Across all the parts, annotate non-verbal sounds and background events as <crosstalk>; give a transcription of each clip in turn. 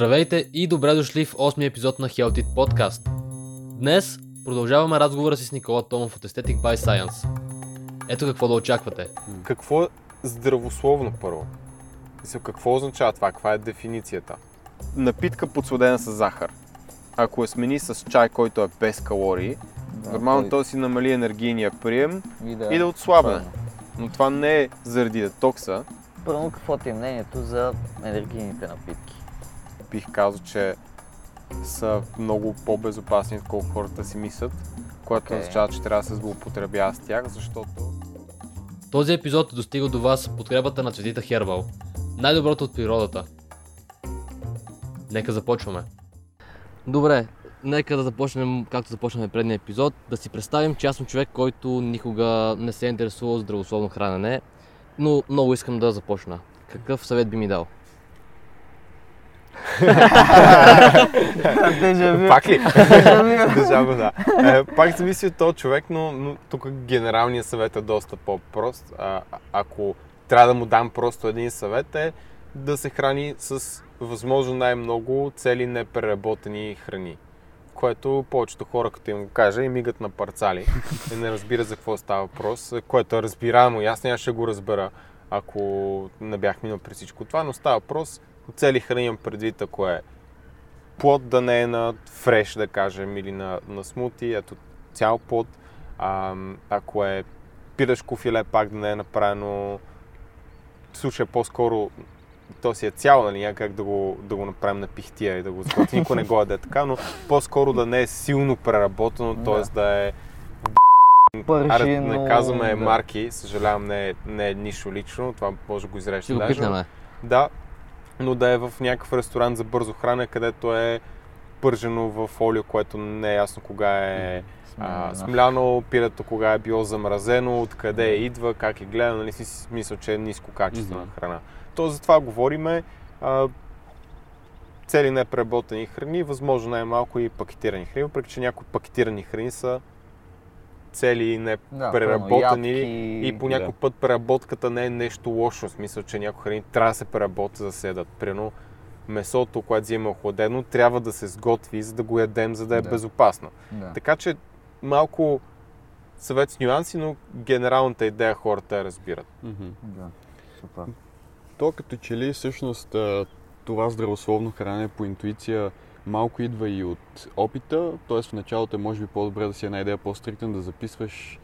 Здравейте и добре дошли в 8 епизод на Health It Podcast. Днес продължаваме разговора си с Никола Томов от Aesthetic by Science. Ето какво да очаквате. Какво е здравословно първо? Какво означава това? Каква е дефиницията? Напитка подсладена с захар. Ако я смени с чай, който е без калории, Да, нормално той- той си намали енергийния прием и да, и да отслабне. Но това не е заради детокса. Първо, какво ти е мнението за енергийните напитки? Бих казал, че са много по-безопасни, отколкото хората си мислят, което Окей. означава, че трябва да се злоупотребява с тях, защото Този епизод е достигал до вас с подкрепата на Цветита Хербал. Най-доброто от природата. Нека започваме. Добре, нека да започнем, както започнахме предния епизод, да си представим, че аз съм човек, който никога не се е интересувал от здравословно хранене, но много искам да започна. Какъв съвет би ми дал? Пак ли? Държава, да. Е, пак зависи от този човек, но, но тук генералният съвет е доста по-прост. А, ако трябва да му дам просто един съвет е да се храни с възможно най-много цели непреработени храни. Което повечето хора, като им го кажа, и мигат на парцали и не разбират за какво става въпрос, което е разбираемо. И аз нямаше го разбера, ако не бях минал през всичко това, но става въпрос цели храни имам предвид, ако е плод да не е на фреш, да кажем, или на, на смути, ето цял плод. А, ако е пилешко филе, пак да не е направено в случая по-скоро то си е цяло, нали, няма как да го, да го направим на пихтия и да го сготвим, никой не го яде така, но по-скоро да не е силно преработено, т.е. да е Аре, Пържино. не казваме да. марки, съжалявам, не е, не е нищо лично, това може да го изрежете Ще го даже. Да, но да е в някакъв ресторант за бързо хране, където е пържено в олио, което не е ясно кога е а, смляно, пирето кога е било замразено, откъде идва, как е гледано, нали си мисля, че е ниско качествена Мгм. храна. То за това говориме а, цели непреработени храни, възможно най-малко и пакетирани храни, въпреки че някои пакетирани храни са цели не Да, преработени ядки, и по някой път преработката не е нещо лошо. В смисъл, че някои храни трябва да се преработят за да се ядат. Примерно месото, което взима охладено, трябва да се сготви, за да го ядем, за да е Да. безопасно. Да. Така че малко съвет с нюанси, но генералната идея хората я разбират. Мгм. да. Супер. То като че ли всъщност това здравословно хранене по интуиция малко идва и от опита, т.е. в началото е може би по-добре да си една идея по-стриктен, да записваш.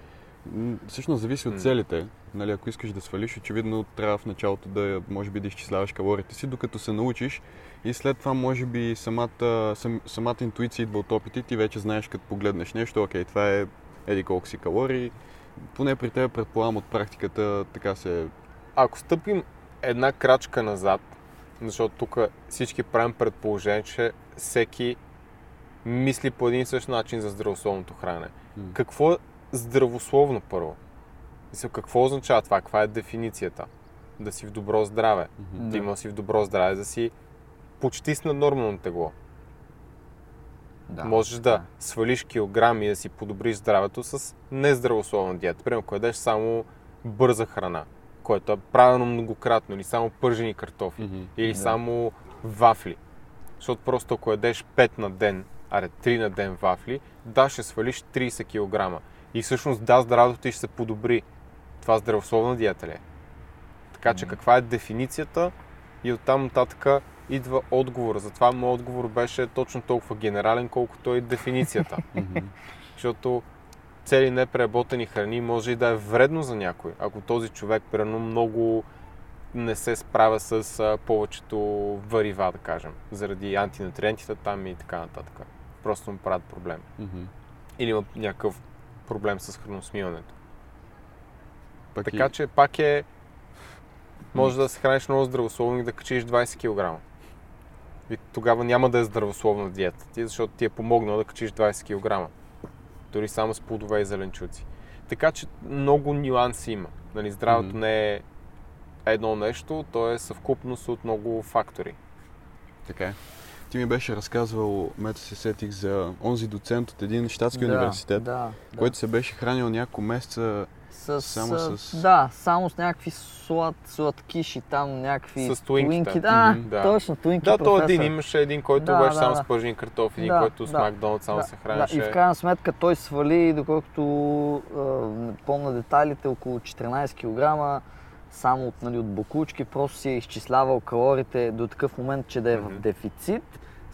Всъщност зависи от целите. Нали, ако искаш да свалиш, очевидно трябва в началото да може би да изчисляваш калориите си, докато се научиш и след това може би самата, сам, самата интуиция идва от опита и ти вече знаеш като погледнеш нещо, окей, това е еди колко си калории. Поне при теб предполагам от практиката така се Ако стъпим една крачка назад, защото тук всички правим предположение, че всеки мисли по един и същ начин за здравословното хранене. М. Какво е здравословно първо? Мисля, какво означава това? Каква е дефиницията? Да си в добро здраве. Мгм. Да има си в добро здраве, да си почти с нормално тегло. Да. Можеш да свалиш килограми и да си подобриш здравето с нездравословна диета. Примерно, ако ядеш само бърза храна, което е правилно многократно, или само пържени картофи, Мгм. или Да. само вафли. Защото просто ако ядеш 5 на ден, аре 3 на ден вафли, да, ще свалиш 30 кг. И всъщност да, здравето ти ще се подобри. Това здравословна диета ли е? Така че Мгм. каква е дефиницията и оттам нататък идва отговор. Затова моят отговор беше точно толкова генерален, колкото и дефиницията. <laughs> Защото цели непреработени храни може и да е вредно за някой. Ако този човек, примерно, много не се справя с а, повечето варива, да кажем, заради антинутриентите там и така нататък. Просто му правят проблем. Мгм. Или има някакъв проблем с храносмиването. Пък Така и- че пак е... Може да се храниш много здравословно и да качиш 20 кг. И тогава няма да е здравословна диета ти, защото ти е помогнал да качиш 20 кг. Дори само с плодове и зеленчуци. Така че много нюанси има. Нали, здравето Мгм. не е едно нещо, то е съвкупност от много фактори. Така е. Ти ми беше разказвал, мето се сетих за онзи доцент от един щатски да, университет, Да, да. който се беше хранил няколко месеца С, Само с- Да, само с някакви слад, сладкиши там, някакви... С твинки, Да, Мгм, да. точно, твинки Да, то професор. един имаше един, който Да, беше да, само да. с пържени картофи, един, Да, който с да. Макдоналд само да, се да, хранеше. и в крайна сметка той свали, доколкото не помня детайлите, около 14 кг, само от, нали, от бокучки, просто си е изчислявал калориите до такъв момент, че да е в Мгм. дефицит,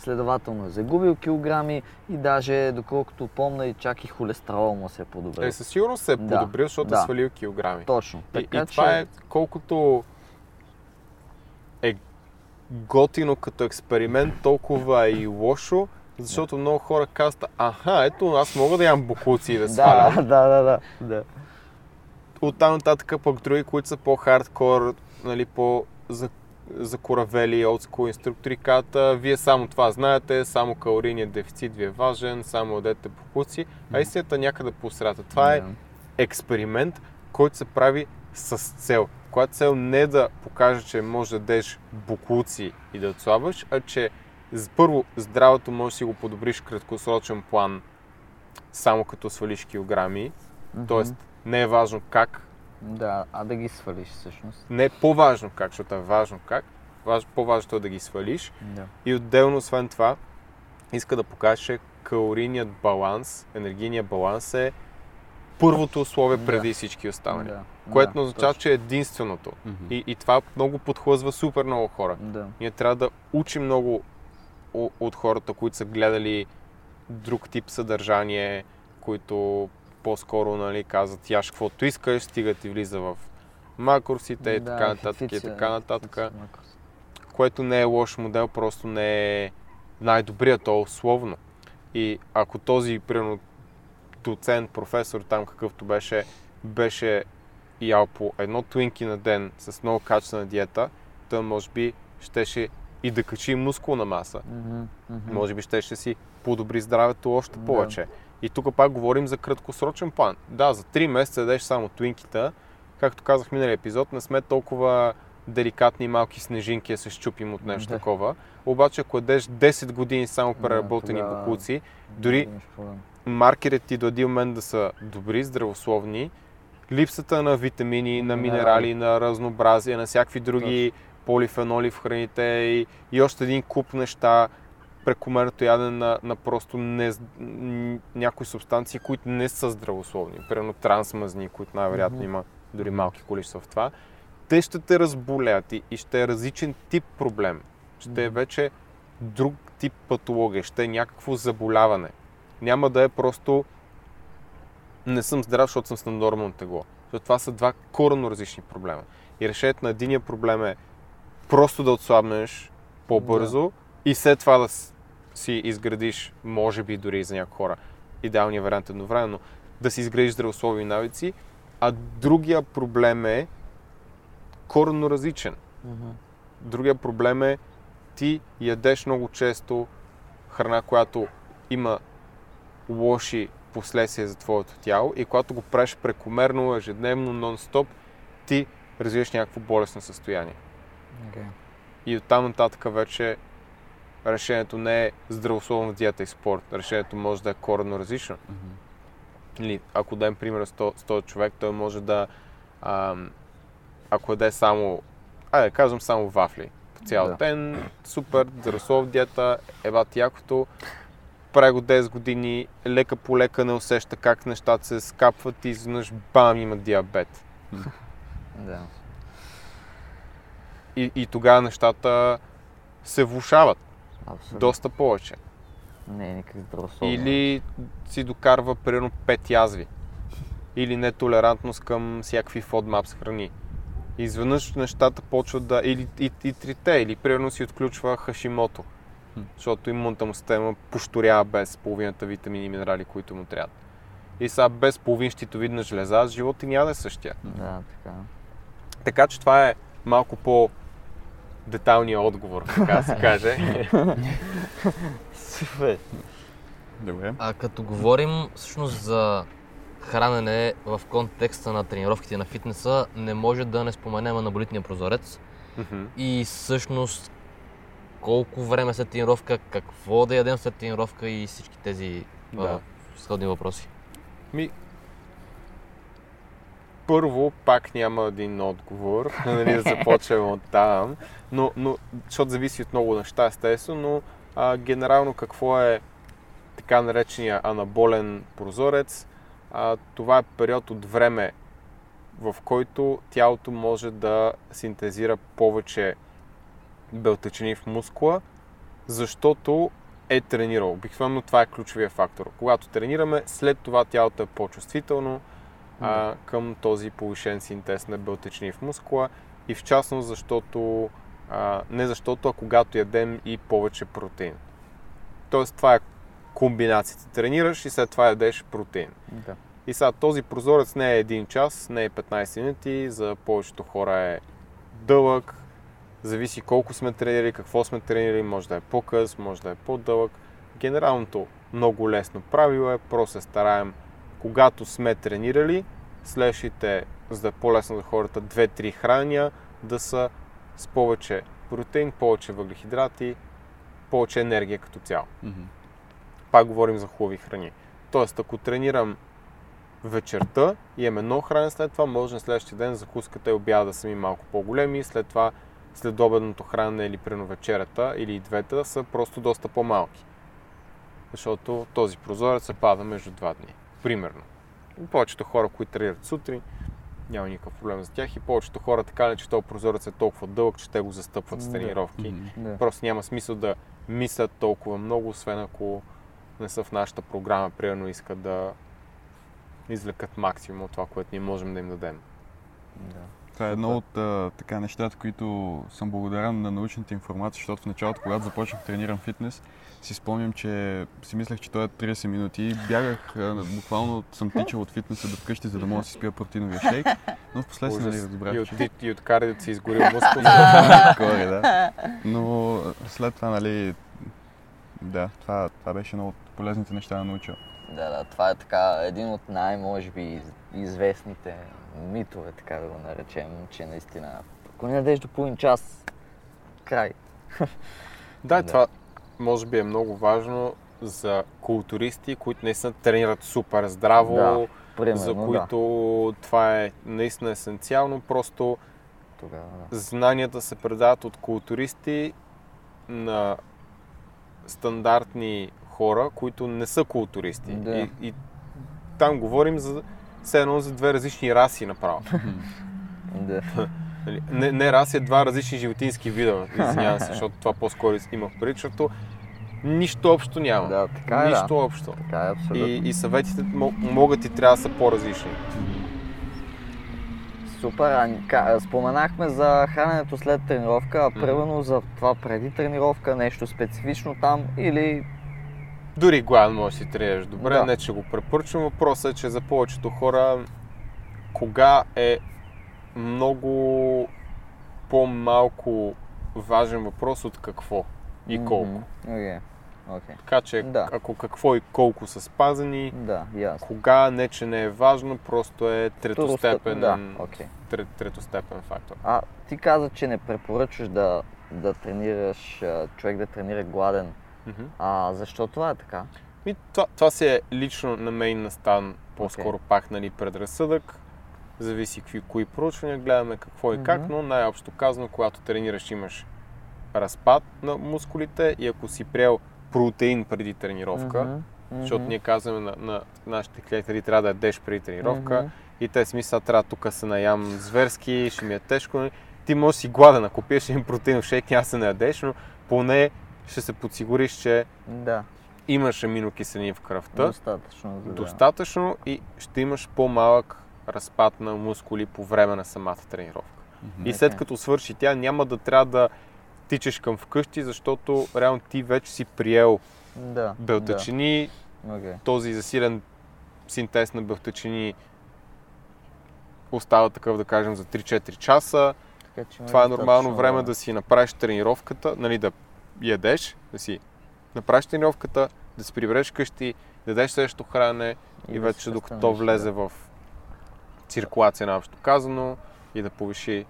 следователно е загубил килограми и даже, доколкото помня, и чак и холестерол му се е подобрил. Е, със сигурност се е Да, подобрил, защото да. е свалил килограми. Точно. И, Така, и това че... е колкото е готино като експеримент, толкова е и лошо, защото много хора казват, аха, ето аз мога да ям букуци и да свалям. <laughs> Да, <laughs> да, да, да, да. Оттам нататък пък други, които са по-хардкор, нали, по за закоравели олдскул инструктори казват, «А, вие само това знаете, само калорийният дефицит ви е важен, само ядете букуци, а истината е някъде по средата. Това е експеримент, който се прави с цел. Която цел не е да покаже, че можеш да дадеш буклуци и да отслабваш, а че първо здравето може да си го подобриш в краткосрочен план, само като свалиш килограми. Мгм. Тоест, не е важно как, Да, а да ги свалиш всъщност. не е по-важно как, защото е важно как, Важ, по-важното е да ги свалиш. Да. И отделно, освен това, иска да покаже, че калорийният баланс, енергийният баланс е първото условие Да. преди всички останали. Да, Което да, означава, точно. че е единственото. Мгм. И, и това много подхлъзва супер много хора. Да. Ние трябва да учим много от хората, които са гледали друг тип съдържание, които по-скоро нали, казват яш каквото искаш, стига ти влиза в макросите и Да, така нататък и така нататък, хефиция, което не е лош модел, просто не е най-добрият, то условно. И ако този, примерно, доцент, професор там какъвто беше, беше ял по едно твинки на ден с много качествена диета, той може би щеше и да качи мускулна маса. Мгм, мгм. Може би щеше си подобри здравето още повече. И тук пак говорим за краткосрочен план. Да, за 3 месеца ядеш само твинкита. Както казах миналия епизод, не сме толкова деликатни малки снежинки да се щупим от нещо Да. такова. Обаче ако ядеш 10 години само преработени тогава- бокуци, Да, дори маркерите ти до един момент да са добри, здравословни, липсата на витамини, на Минерали. минерали, на разнообразие, на всякакви други полифеноли в храните и, и още един куп неща, прекомерното ядене на, на просто не, някои субстанции, които не са здравословни. Примерно трансмазни, които най-вероятно Мгм. има дори малки количества в това. Те ще те разболеят и, и ще е различен тип проблем. Ще е вече друг тип патология, ще е някакво заболяване. Няма да е просто не съм здрав, защото съм с наднормално тегло. Защото това са два коренно различни проблема. И решението на единия проблем е просто да отслабнеш по-бързо и след това да си изградиш, може би дори и за някои хора, идеалният вариант едновременно, да си изградиш здравословни навици, а другия проблем е коренно различен. Мгм. Другия проблем е ти ядеш много често храна, която има лоши последствия за твоето тяло и когато го правиш прекомерно, ежедневно, нон-стоп, ти развиваш някакво болестно състояние. Окей. И оттам нататък вече решението не е здравословна диета и спорт. Решението може да е коренно различно. Мгм. Или, ако дадем пример с то- с този човек, той може да, ам, ако яде само, айде кажем само вафли по цял Да. ден, супер, здравословна диета, ебат якото, прави го 10 години, лека по лека не усеща как нещата се скапват и изведнъж бам има диабет. Да. И, и тогава нещата се влушават Абсолютно. доста повече. Не е никак здравословно. Или си докарва примерно 5 язви. Или нетолерантност към всякакви FODMAPs храни. Изведнъж нещата почват да... Или и, и трите, или примерно си отключва хашимото. Хм. Защото имунната му система пошторява без половината витамини и минерали, които му трябват. И сега без половин щитовидна жлеза, живота няма да е същия. Да, така. Така че това е малко по деталния отговор, така да се каже. Супер. Добре. А като говорим всъщност за хранене в контекста на тренировките на фитнеса, не може да не споменем анаболитния прозорец и всъщност колко време след тренировка, какво да ядем след тренировка и всички тези Да. а, сходни въпроси. Ми, първо пак няма един отговор, <laughs> нали, да започнем от там, но, но, защото зависи от много неща, естествено, но а, генерално какво е така наречения анаболен прозорец? А, това е период от време, в който тялото може да синтезира повече белтъчини в мускула, защото е тренирал. Обикновено това е ключовия фактор. Когато тренираме, след това тялото е по-чувствително а, към този повишен синтез на белтъчини в мускула и в частност защото, а, не защото, а когато ядем и повече протеин. Тоест това е комбинацията. Тренираш и след това ядеш протеин. Да. И сега този прозорец не е 1 час, не е 15 минути, за повечето хора е дълъг, зависи колко сме тренирали, какво сме тренирали, може да е по-къс, може да е по-дълъг. Генералното много лесно правило е, просто се стараем, когато сме тренирали, следващите, за да е по-лесно за хората, 2-3 храния да са с повече протеин, повече въглехидрати, повече енергия като цяло. Мгм. Пак говорим за хубави храни. Тоест, ако тренирам вечерта и имам едно хранене след това, може на следващия ден закуската и обяда да са ми малко по-големи, след това след обедното хранене или прено вечерята или и двете са просто доста по-малки. Защото този прозорец се пада между два дни. Примерно. Повечето хора, които тренират сутрин, няма никакъв проблем за тях и повечето хора така не, че този прозорец е толкова дълъг, че те го застъпват с тренировки. Да. Просто няма смисъл да мислят толкова много, освен ако не са в нашата програма, примерно искат да извлекат максимум от това, което ние можем да им дадем. Да. Това е едно от а, така нещата, които съм благодарен на научната информация, защото в началото, когато започнах тренирам фитнес, си спомням, че си мислех, че той е 30 минути и бягах, а, буквално съм тичал от фитнеса до вкъщи, за да мога да си спия протеиновия шейк, но в последствие нали, разбрах, и, от, че... и, от кардиото си изгорил <laughs> мускул. Горе, да. Но след това, нали, да, това, това беше едно от полезните неща да науча. Да, да, това е така един от най, може би, из- известните митове, така да го наречем, че наистина, ако не до половин час, край. <laughs> да, Да. това може би е много важно за културисти, които наистина тренират супер здраво, Да, Примерно, за да. които това е наистина есенциално. Просто Тогава, да. знанията се предават от културисти на стандартни хора, които не са културисти. Да. И, и там говорим за все едно за две различни раси направо. <laughs> да. Нали, Не, не раси, а два различни животински вида. Извинявам се, защото това по-скоро имах преди, защото нищо общо няма. Да, така е, да. нищо общо. Така е, абсолютно. И, и съветите мо- могат и трябва да са по-различни. Супер. А, споменахме за храненето след тренировка, а примерно за това преди тренировка, нещо специфично там или... Дори гладен може да си тренираш добре, Да. не че го препоръчвам. Въпросът е, че за повечето хора кога е много по-малко важен въпрос от какво и колко. Мгм. Окей. Окей. Така че Да. ако какво и колко са спазени, Да, ясно. кога не че не е важно, просто е третостепен, Да, окей. трет, третостепен фактор. А ти каза, че не препоръчваш да, да тренираш, човек да тренира гладен. Мгм. А защо това е така? Ми, това, това си е лично на мен настан по-скоро пак нали, предразсъдък. Зависи какви, кои проучвания гледаме, какво и как, Мгм. но най-общо казано, когато тренираш имаш разпад на мускулите и ако си приел протеин преди тренировка, Мгм, защото ние казваме на, на нашите клиенти, трябва да ядеш преди тренировка мгм. и те си мислят, трябва тук се наям зверски, ще ми е тежко. нали? Ти можеш си гладен, ако пиеш един протеинов шейк, няма се наядеш, но поне ще се подсигуриш, че Да, имаш аминокиселини в кръвта, достатъчно. Да... достатъчно и ще имаш по-малък разпад на мускули по време на самата тренировка. И след като свърши тя, няма да трябва да тичаш към вкъщи, защото реално ти вече си приел Да. белтъчини, Да. Окей. този засилен синтез на белтъчини остава такъв, да кажем, за 3-4 часа. Така, че Това е нормално време да си направиш тренировката, нали, да ядеш, да си направиш тренировката, да се прибереш къщи, да дадеш следващото хранене и, да вече докато влезе да. в циркулация, наобщо казано, и да повиши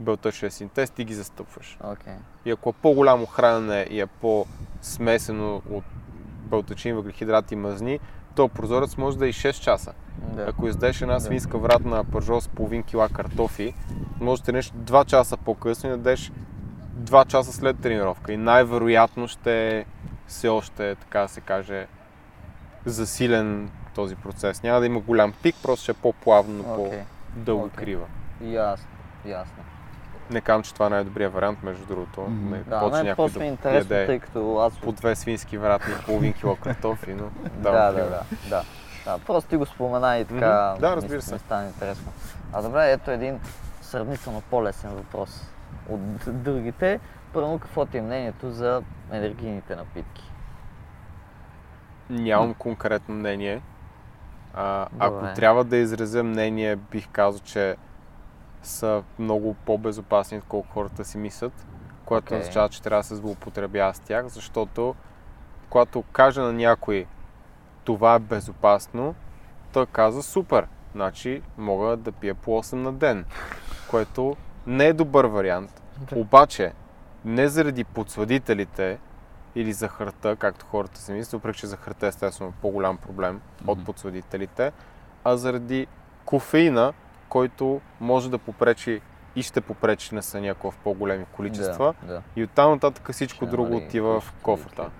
белтъчния синтез, ти ги застъпваш. Окей. И ако е по-голямо хранене и е по-смесено от белтъчини, въглехидрати и мазни, то прозорец може да е и 6 часа. Да. Ако издеш една свинска вратна пържол с половин кила картофи, може да тренеш 2 часа по-късно и да дадеш 2 часа след тренировка. И най-вероятно ще все още, така да се каже, засилен този процес. Няма да има голям пик, просто ще е по-плавно, но Окей. по-дълго Окей. крива. Ясно, ясно. Не казвам, че това е най-добрият вариант, между другото. Мгм. Не Да, почне някой просто ми е да интересно, яде тъй като аз... по две свински вратни и половин кило картофи, но <laughs> Да, да, пример. да, да, да. Просто ти го спомена и така Мгм. Да, ми- разбира се. ми стана интересно. А добре, ето един сравнително по-лесен въпрос от другите. Първо, какво ти е мнението за енергийните напитки? Нямам конкретно мнение. А, ако трябва да изразя мнение, бих казал, че са много по-безопасни, отколкото хората си мислят, което Окей. означава, че трябва да се злоупотребява с тях, защото когато кажа на някой това е безопасно, той каза супер, значи мога да пия по 8 на ден, което не е добър вариант. Обаче, не заради подсладителите или захарта, както хората си мислят, въпреки че захарта е естествено по-голям проблем от Мгм. подсладителите, а заради кофеина, който може да попречи и ще попречи на съня, ако в по-големи количества. Да, да. И оттам нататък всичко Ще друго отива в кофата. кофата.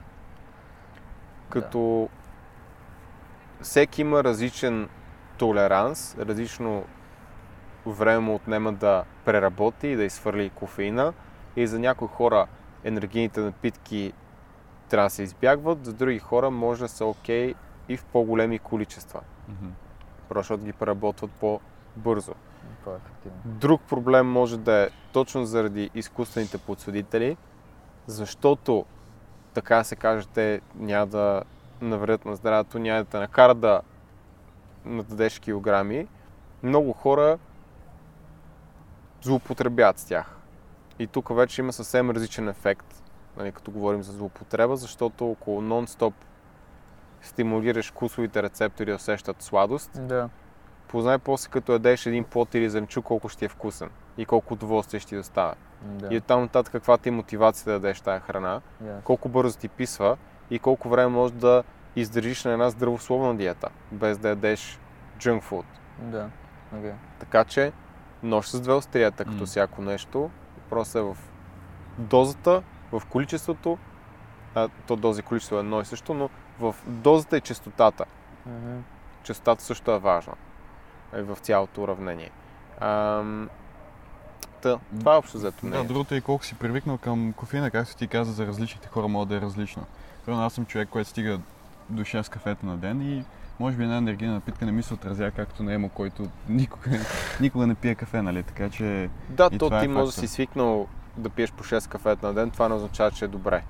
Като всеки има различен толеранс, различно време му отнема да преработи и да изхвърли кофеина. И за някои хора енергийните напитки трябва да се избягват, за други хора може да са окей и в по-големи количества. Мгм. Просто ги преработват по-бързо. По-ефективно. Друг проблем може да е точно заради изкуствените подсъдители, защото, така се каже, те няма да навредят на здравето, няма да те накарат да нададеш килограми. Много хора злоупотребяват с тях. И тук вече има съвсем различен ефект, нали, като говорим за злоупотреба, защото около нон-стоп стимулираш вкусовите рецептори да усещат сладост, Да. познай после като ядеш един плод или зеленчук колко ще е вкусен и колко удоволствие ще ти доставя. Да. И оттам нататък каква ти е мотивация да ядеш тази храна, Ясно. колко бързо ти писва и колко време можеш да издържиш на една здравословна диета, без да ядеш junk food. Да. Окей. Така че нож с две острията, като М. всяко нещо, просто е в дозата, в количеството, а, то дози количество е едно и също, но в дозата и частотата. Мгм. Частотата също е важна е, в цялото уравнение. Ам, та, това е общо взето Да, мнение. другото е колко си привикнал към кофеина, както ти каза, за различните хора може да е различно. Примерно аз съм човек, който стига до 6 кафета на ден и може би една енергийна напитка не ми се отразява както на Емо, който никога, никога не пие кафе, нали? Така че Да, то това е ти може да си свикнал да пиеш по 6 кафета на ден, това не означава, че е добре.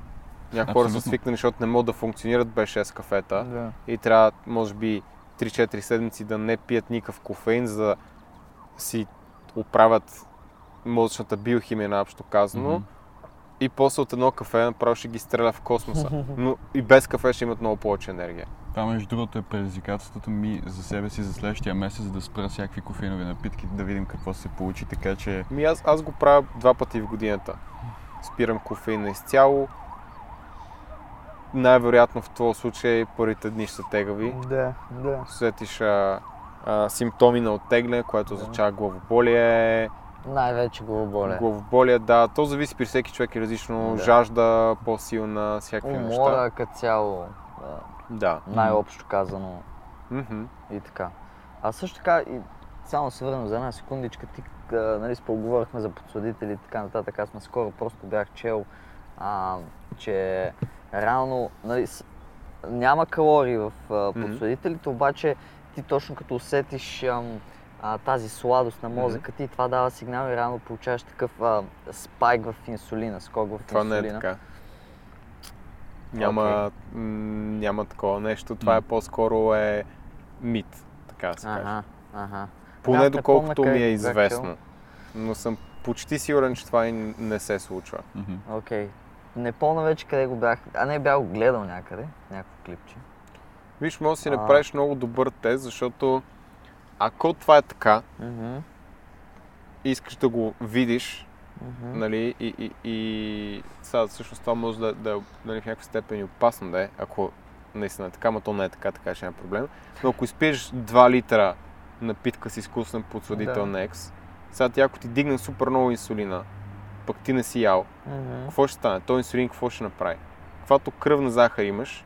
Някои хора са свикнали, защото не могат да функционират без 6 кафета Да. и трябва, може би, 3-4 седмици да не пият никакъв кофеин, за да си оправят мозъчната биохимия, наобщо казано. Мгм. И после от едно кафе направо ще ги стреля в космоса. <laughs> Но и без кафе ще имат много повече енергия. това между другото е предизвикателството ми за себе си за следващия месец да спра всякакви кофеинови напитки, да видим какво се получи, така че Ми аз, аз го правя два пъти в годината. Спирам кофеина изцяло. Най-вероятно в този случай първите дни ще са тегави. Да, да. Сетиш а, а, симптоми на оттегляне, което означава главоболие. Най-вече главоболие. Главоболие, да, то зависи при всеки човек е различно. Да. Жажда, по-силна, всякакви неща. Умора като цяло, да, Да. най-общо казано Мгм. и така. А също така, и само се върнем за една секундичка, ти нали, споговорихме за подсладители и така нататък. Аз наскоро просто бях чел, а, че реално нали, няма калории в а, подсладителите, обаче ти точно като усетиш ам, а, тази сладост на мозъка ти, това дава сигнал и реално получаваш такъв а, спайк в инсулина, скок в Това не е инсулина. така. Няма, м, няма такова нещо. Това е по-скоро е мит, така да се каже. Ага. Поне доколкото помня ми е известно. Но съм почти сигурен, че това и не се случва. Окей. Не помня вече къде го бях. А не бях го гледал някъде, някакво клипче. Виж, може да си направиш много добър тест, защото ако това е така, и искаш да го видиш, Мгм. нали, и, и, и сега всъщност това може да, да, е нали, в някаква степен и опасно да е, ако наистина е така, но то не е така, така ще няма проблем. Но ако изпиеш 2 литра напитка с изкуствен подсладител Да. на X, сега ти ако ти дигне супер много инсулина, пък ти не си ял, Мгм. какво ще стане? Той инсулин какво ще направи? Каквато кръвна захар имаш,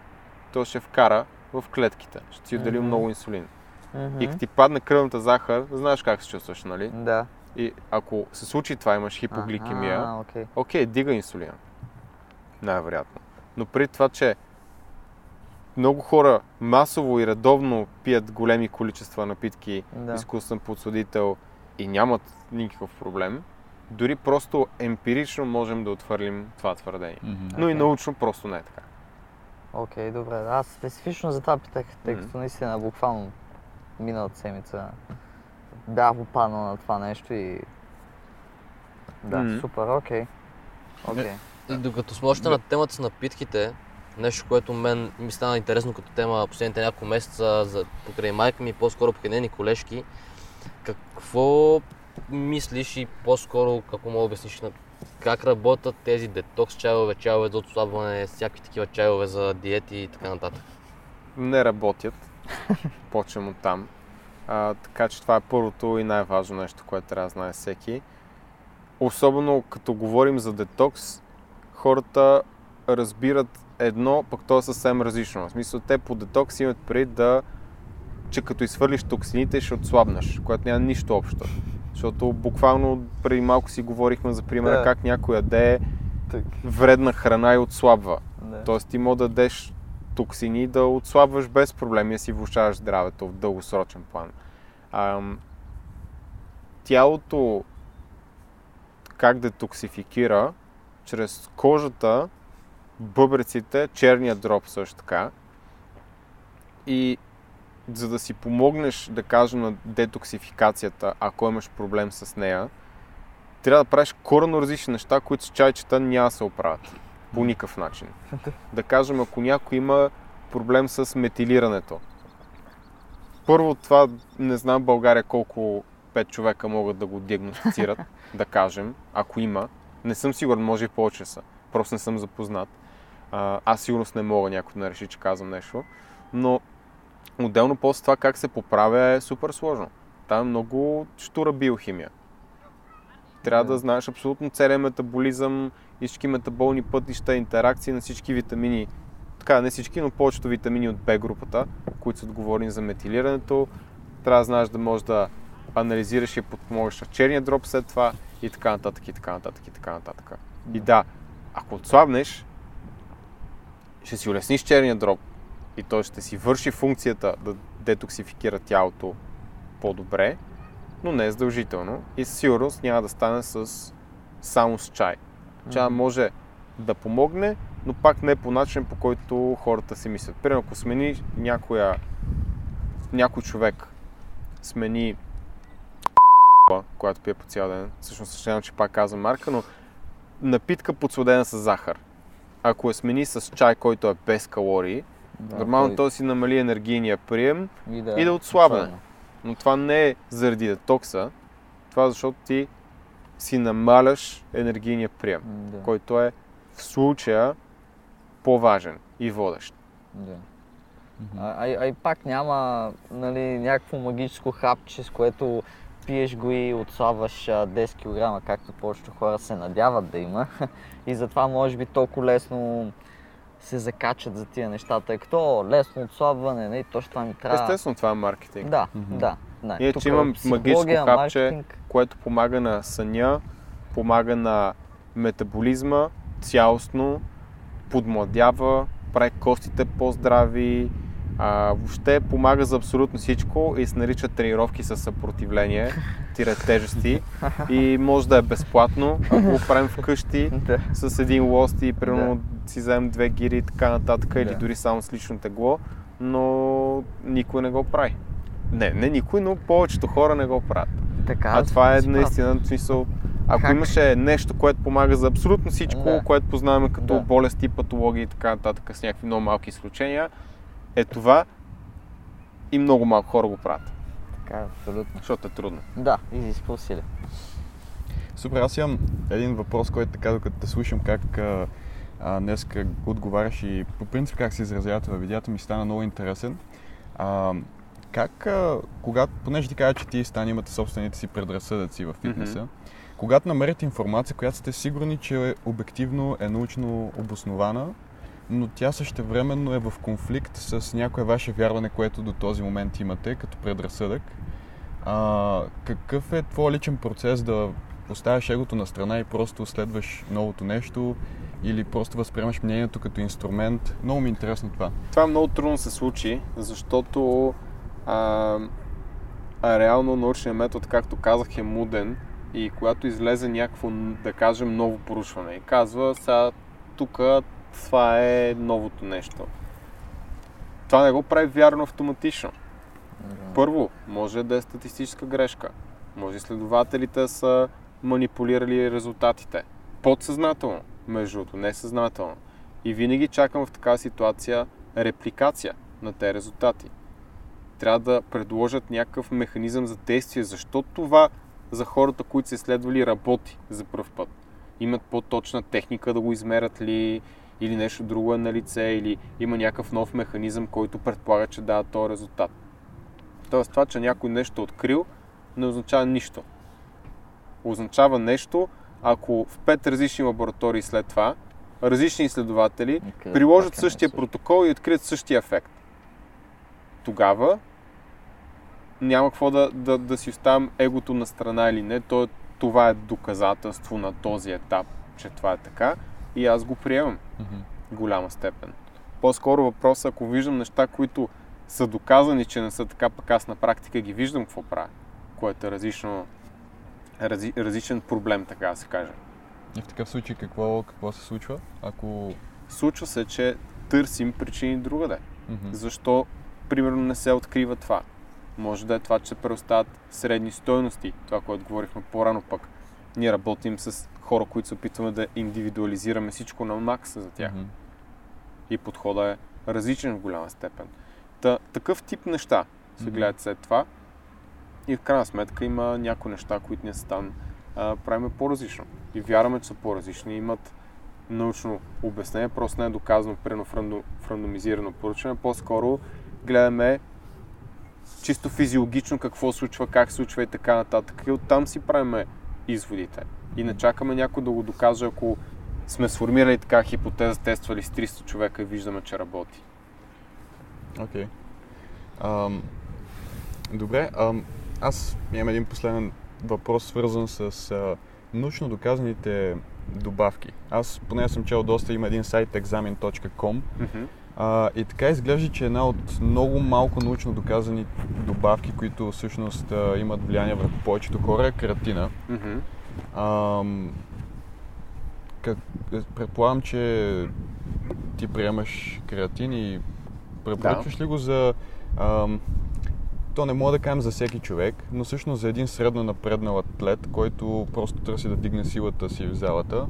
той ще вкара в клетките. Ще ти отдели Мгм. много инсулин. Мгм. И като ти падне кръвната захар, знаеш как се чувстваш, нали? Да. И ако се случи това, имаш хипогликемия, А, окей. окей, дига инсулина. Най-вероятно. Но при това, че много хора масово и редовно пият големи количества напитки, Да. изкуствен подсудител и нямат никакъв проблем, дори просто емпирично можем да отвърлим това твърдение. Мгм. Но и Окей. научно просто не е така. Окей, добре. Аз специфично за това питах, тъй като наистина буквално миналата седмица бях попаднал на това нещо и... Да, Мгм. супер, окей. Окей. И докато сме още на темата с напитките, нещо, което мен ми стана интересно като тема последните няколко месеца за покрай майка ми, по-скоро покрай нейни колежки, какво мислиш и по-скоро какво мога да обясниш на как работят тези детокс чайове, чайове за отслабване, всякакви такива чайове за диети и така нататък? Не работят. <laughs> Почвам от там. А, така че това е първото и най-важно нещо, което трябва да знае всеки. Особено като говорим за детокс, хората разбират едно, пък то е съвсем различно. В смисъл, те по детокс имат преди да, че като изхвърлиш токсините ще отслабнеш, което няма нищо общо. Защото буквално преди малко си говорихме за примера Да. как някой яде вредна храна и отслабва. Да. Тоест ти може да дадеш токсини да отслабваш без проблеми, да си влушаваш здравето в дългосрочен план. Ам, тялото как детоксификира чрез кожата, бъбреците, черния дроб също така. И за да си помогнеш, да кажем, на детоксификацията, ако имаш проблем с нея, трябва да правиш коренно различни неща, които с чайчета няма да се оправят. По никакъв начин. Да кажем, ако някой има проблем с метилирането. Първо това, не знам България колко пет човека могат да го диагностицират, да кажем, ако има. Не съм сигурен, може и повече са. Просто не съм запознат. А, аз сигурност не мога някой да реши, че казвам нещо. Но отделно после това как се поправя е супер сложно. Там е много штура биохимия. Трябва да знаеш абсолютно целият метаболизъм и всички метаболни пътища, интеракции на всички витамини. Така, не всички, но повечето витамини от Б групата, които са отговорни за метилирането. Трябва да знаеш да можеш да анализираш и подпомогаш черния дроб след това и така нататък, и така нататък, и така нататък. И да, ако отслабнеш, ще си улесниш черния дроб и той ще си върши функцията да детоксификира тялото по-добре, но не е задължително и със сигурност няма да стане с, само с чай. Чай може да помогне, но пак не по начин, по който хората си мислят. Примерно, ако смени някоя, някой човек, смени която пие по цял ден, всъщност съжалявам, че пак казвам марка, но напитка подсладена с захар. Ако я смени с чай, който е без калории, Да, нормално той- си намали енергийния прием, и и да отслабне. Но това не е заради детокса, това е защото ти си намаляш енергийния прием, Да. който е в случая по-важен и водещ. Да. А, а, и- а и пак няма нали, някакво магическо хапче, с което пиеш го и отслабваш а, 10 кг, както повечето хора се надяват да има. <laughs> И затова може би толкова лесно се закачат за тия неща, тъй като лесно отслабване, нали, точно това ми трябва. Естествено, това е маркетинг. Да, Мгм. да. да. Иначе Тук имам магическо хапче. маркетинг. което помага на съня, помага на метаболизма цялостно, подмладява, прави костите по-здрави, а, въобще помага за абсолютно всичко и се нарича тренировки с съпротивление, тире тежести <laughs> и може да е безплатно, ако го правим вкъщи <laughs> Да. с един лост и примерно си вземем две гири и така нататък или Да. дори само с лично тегло, но никой не го прави. Не, не никой, но повечето хора не го правят. Така, А това е наистина смисъл. Ако Как? имаше нещо, което помага за абсолютно всичко, Да. което познаваме като Да. болести, патологии и така нататък, с някакви много малки изключения, е това и много малко хора го правят, Така, абсолютно. защото е трудно. Да, изисква усилия. Супер, аз имам един въпрос, който така, докато те слушам, как а, а, днес отговаряш и по принцип как се изразявате във видеята ми стана много интересен. А, как, а, когато, понеже ти кажа, че ти и Стани имате собствените си предразсъдъци в фитнеса, mm-hmm. когато намерите информация, която сте сигурни, че е обективно е научно обоснована, но тя същевременно е в конфликт с някое ваше вярване, което до този момент имате като предразсъдък, а, какъв е твой личен процес да поставяш егото на страна и просто следваш новото нещо или просто възприемаш мнението като инструмент? Много ми е интересно това. Това много трудно се случи, защото а, а реално научният метод, както казах, е муден и когато излезе някакво, да кажем, ново порушване и казва, сега тук това е новото нещо. Това не го прави вярно автоматично. Първо, може да е статистическа грешка. Може следователите са манипулирали резултатите. Подсъзнателно, между другото, несъзнателно. И винаги чакам в такава ситуация репликация на тези резултати. Трябва да предложат някакъв механизъм за действие, защо това за хората, които се следвали, работи за първ път. Имат по-точна техника да го измерят ли, или нещо друго е на лице, или има някакъв нов механизъм, който предполага, че дава този резултат. Тоест това, че някой нещо е открил, не означава нищо. Означава нещо, ако в пет различни лаборатории след това, различни изследователи okay, приложат е същия протокол и открият същия ефект. Тогава няма какво да, да, да си оставям егото на страна или не. То, това е доказателство на този етап, че това е така и аз го приемам mm-hmm. голяма степен. По-скоро въпросът, ако виждам неща, които са доказани, че не са така, пък аз на практика ги виждам какво правя, което е различно, рази, различен проблем, така да се каже. И в такъв случай какво, какво се случва? Ако... Случва се, че търсим причини другаде. Mm-hmm. Защо, примерно, не се открива това? Може да е това, че се преоставят средни стойности, това, което говорихме по-рано пък. Ние работим с хора, които се опитваме да индивидуализираме всичко на макса за тях. Mm-hmm. И подхода е различен в голяма степен. Та, такъв тип неща се mm-hmm. гледат след това. И в крайна сметка има някои неща, които ние стан правим по-различно. И вярваме, че са по-различни. Имат научно обяснение, просто не е доказано прено в, рандом, в рандомизирано поручване. По-скоро гледаме чисто физиологично какво случва, как случва и така нататък. И оттам си правиме изводите. И не чакаме някой да го докаже, ако сме сформирали така хипотеза, тествали с 300 човека и виждаме, че работи. Окей. Okay. добре, ам, аз имам един последен въпрос, свързан с а, научно доказаните добавки. Аз поне съм чел доста, има един сайт examin.com mm-hmm. А, и така изглежда, че една от много малко научно доказани добавки, които всъщност а, имат влияние върху повечето хора е каратина. Mm-hmm. Ам, как, предполагам, че ти приемаш креатин и препоръчваш да. ли го за... Ам, то не мога да кажем за всеки човек, но всъщност за един средно напреднал атлет, който просто търси да дигне силата си в залата.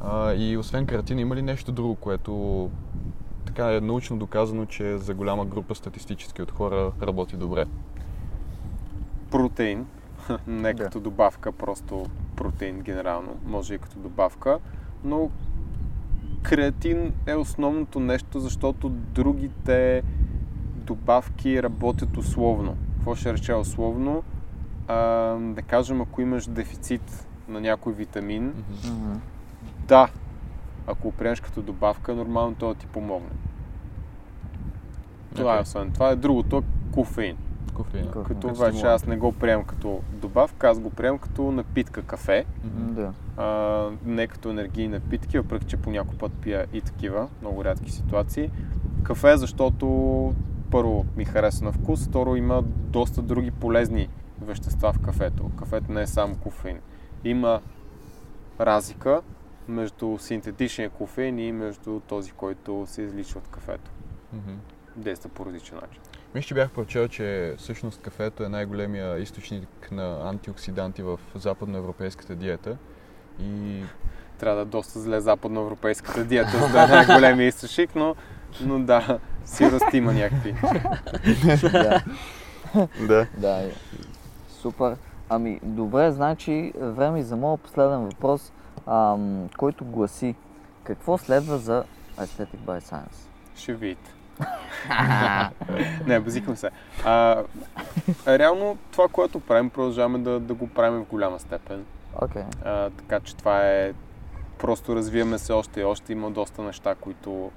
А, и освен креатин, има ли нещо друго, което така е научно доказано, че за голяма група статистически от хора работи добре? Протеин <laughs> не да. като добавка, просто протеин генерално, може и като добавка, но креатин е основното нещо, защото другите добавки работят условно. Какво ще рече условно? А, да кажем, ако имаш дефицит на някой витамин, mm-hmm. да, ако приемеш като добавка, нормално това ти помогне. Това okay. е освен. Това е другото, е кофеин кофеин. Като вече аз не го приемам като добавка, аз го приемам като напитка кафе. Mm-hmm. Да. А, не като енергийни напитки, въпреки че по някой път пия и такива, много рядки ситуации. Кафе, защото първо ми харесва на вкус, второ има доста други полезни вещества в кафето. Кафето не е само кофеин. Има разлика между синтетичния кофеин и между този, който се излича от кафето. Mm-hmm. Действа по различен начин. Мисля, че бях прочел, че всъщност кафето е най-големия източник на антиоксиданти в западноевропейската диета. И... Трябва да е доста зле западноевропейската диета, за да е най-големия източник, но, но да, сигурно има някакви. да. <laughs> да. Да, супер. Ами, добре, значи време за моят последен въпрос, ам, който гласи Какво следва за Aesthetic by Science? Ще видите. не, базикам се. А, реално това, което правим, продължаваме да, да го правим в голяма степен. Окей. А, така че това е... Просто развиваме се още и още. Има доста неща, които,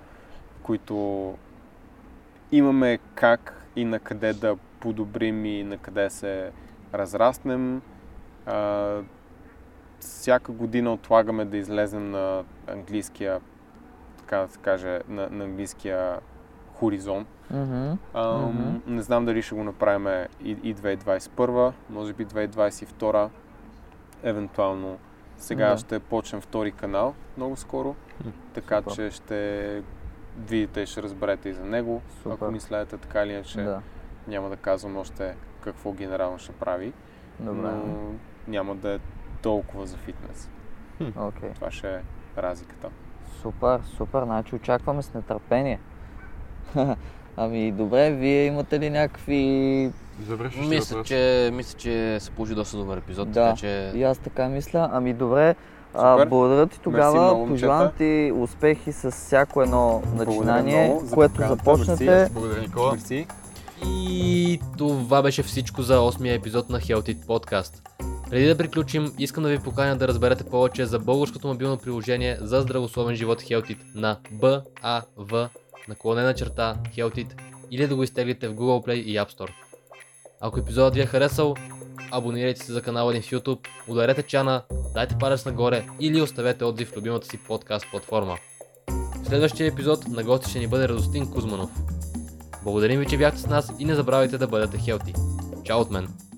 които имаме как и на къде да подобрим и на къде се разраснем. А, всяка година отлагаме да излезем на английския, така да се каже, на, на английския хоризонт. Мгм. Ам, Мгм. Не знам дали ще го направим и, и 2021, може би 2022, евентуално. Сега Да. ще почнем втори канал много скоро, така Супер. че ще видите и ще разберете и за него. Супер. Ако мислете така или иначе, Да. няма да казвам още какво генерално ще прави, Добре. но няма да е толкова за фитнес. Окей. Това ще е разликата. Супер, супер. Значи очакваме с нетърпение. <laughs> ами добре, вие имате ли някакви... Завършваш Мисля, че, мисля, че се получи доста добър епизод, Да. така че И аз така мисля. Ами добре, а, благодаря ти тогава. много, Пожелавам ти успехи с всяко едно начинание, много за което поканата. започнете. Мерси. Благодаря, Никола. Мерси. И това беше всичко за 8-я епизод на Health It Podcast. Преди да приключим, искам да ви поканя да разберете повече за българското мобилно приложение за здравословен живот Health It на BAV наклонена черта Health It или да го изтеглите в Google Play и App Store. Ако епизодът ви е харесал, абонирайте се за канала ни в YouTube, ударете чана, дайте палец нагоре или оставете отзив в любимата си подкаст платформа. В следващия епизод на гости ще ни бъде Радостин Кузманов. Благодарим ви, че бяхте с нас и не забравяйте да бъдете хелти. Чао от мен!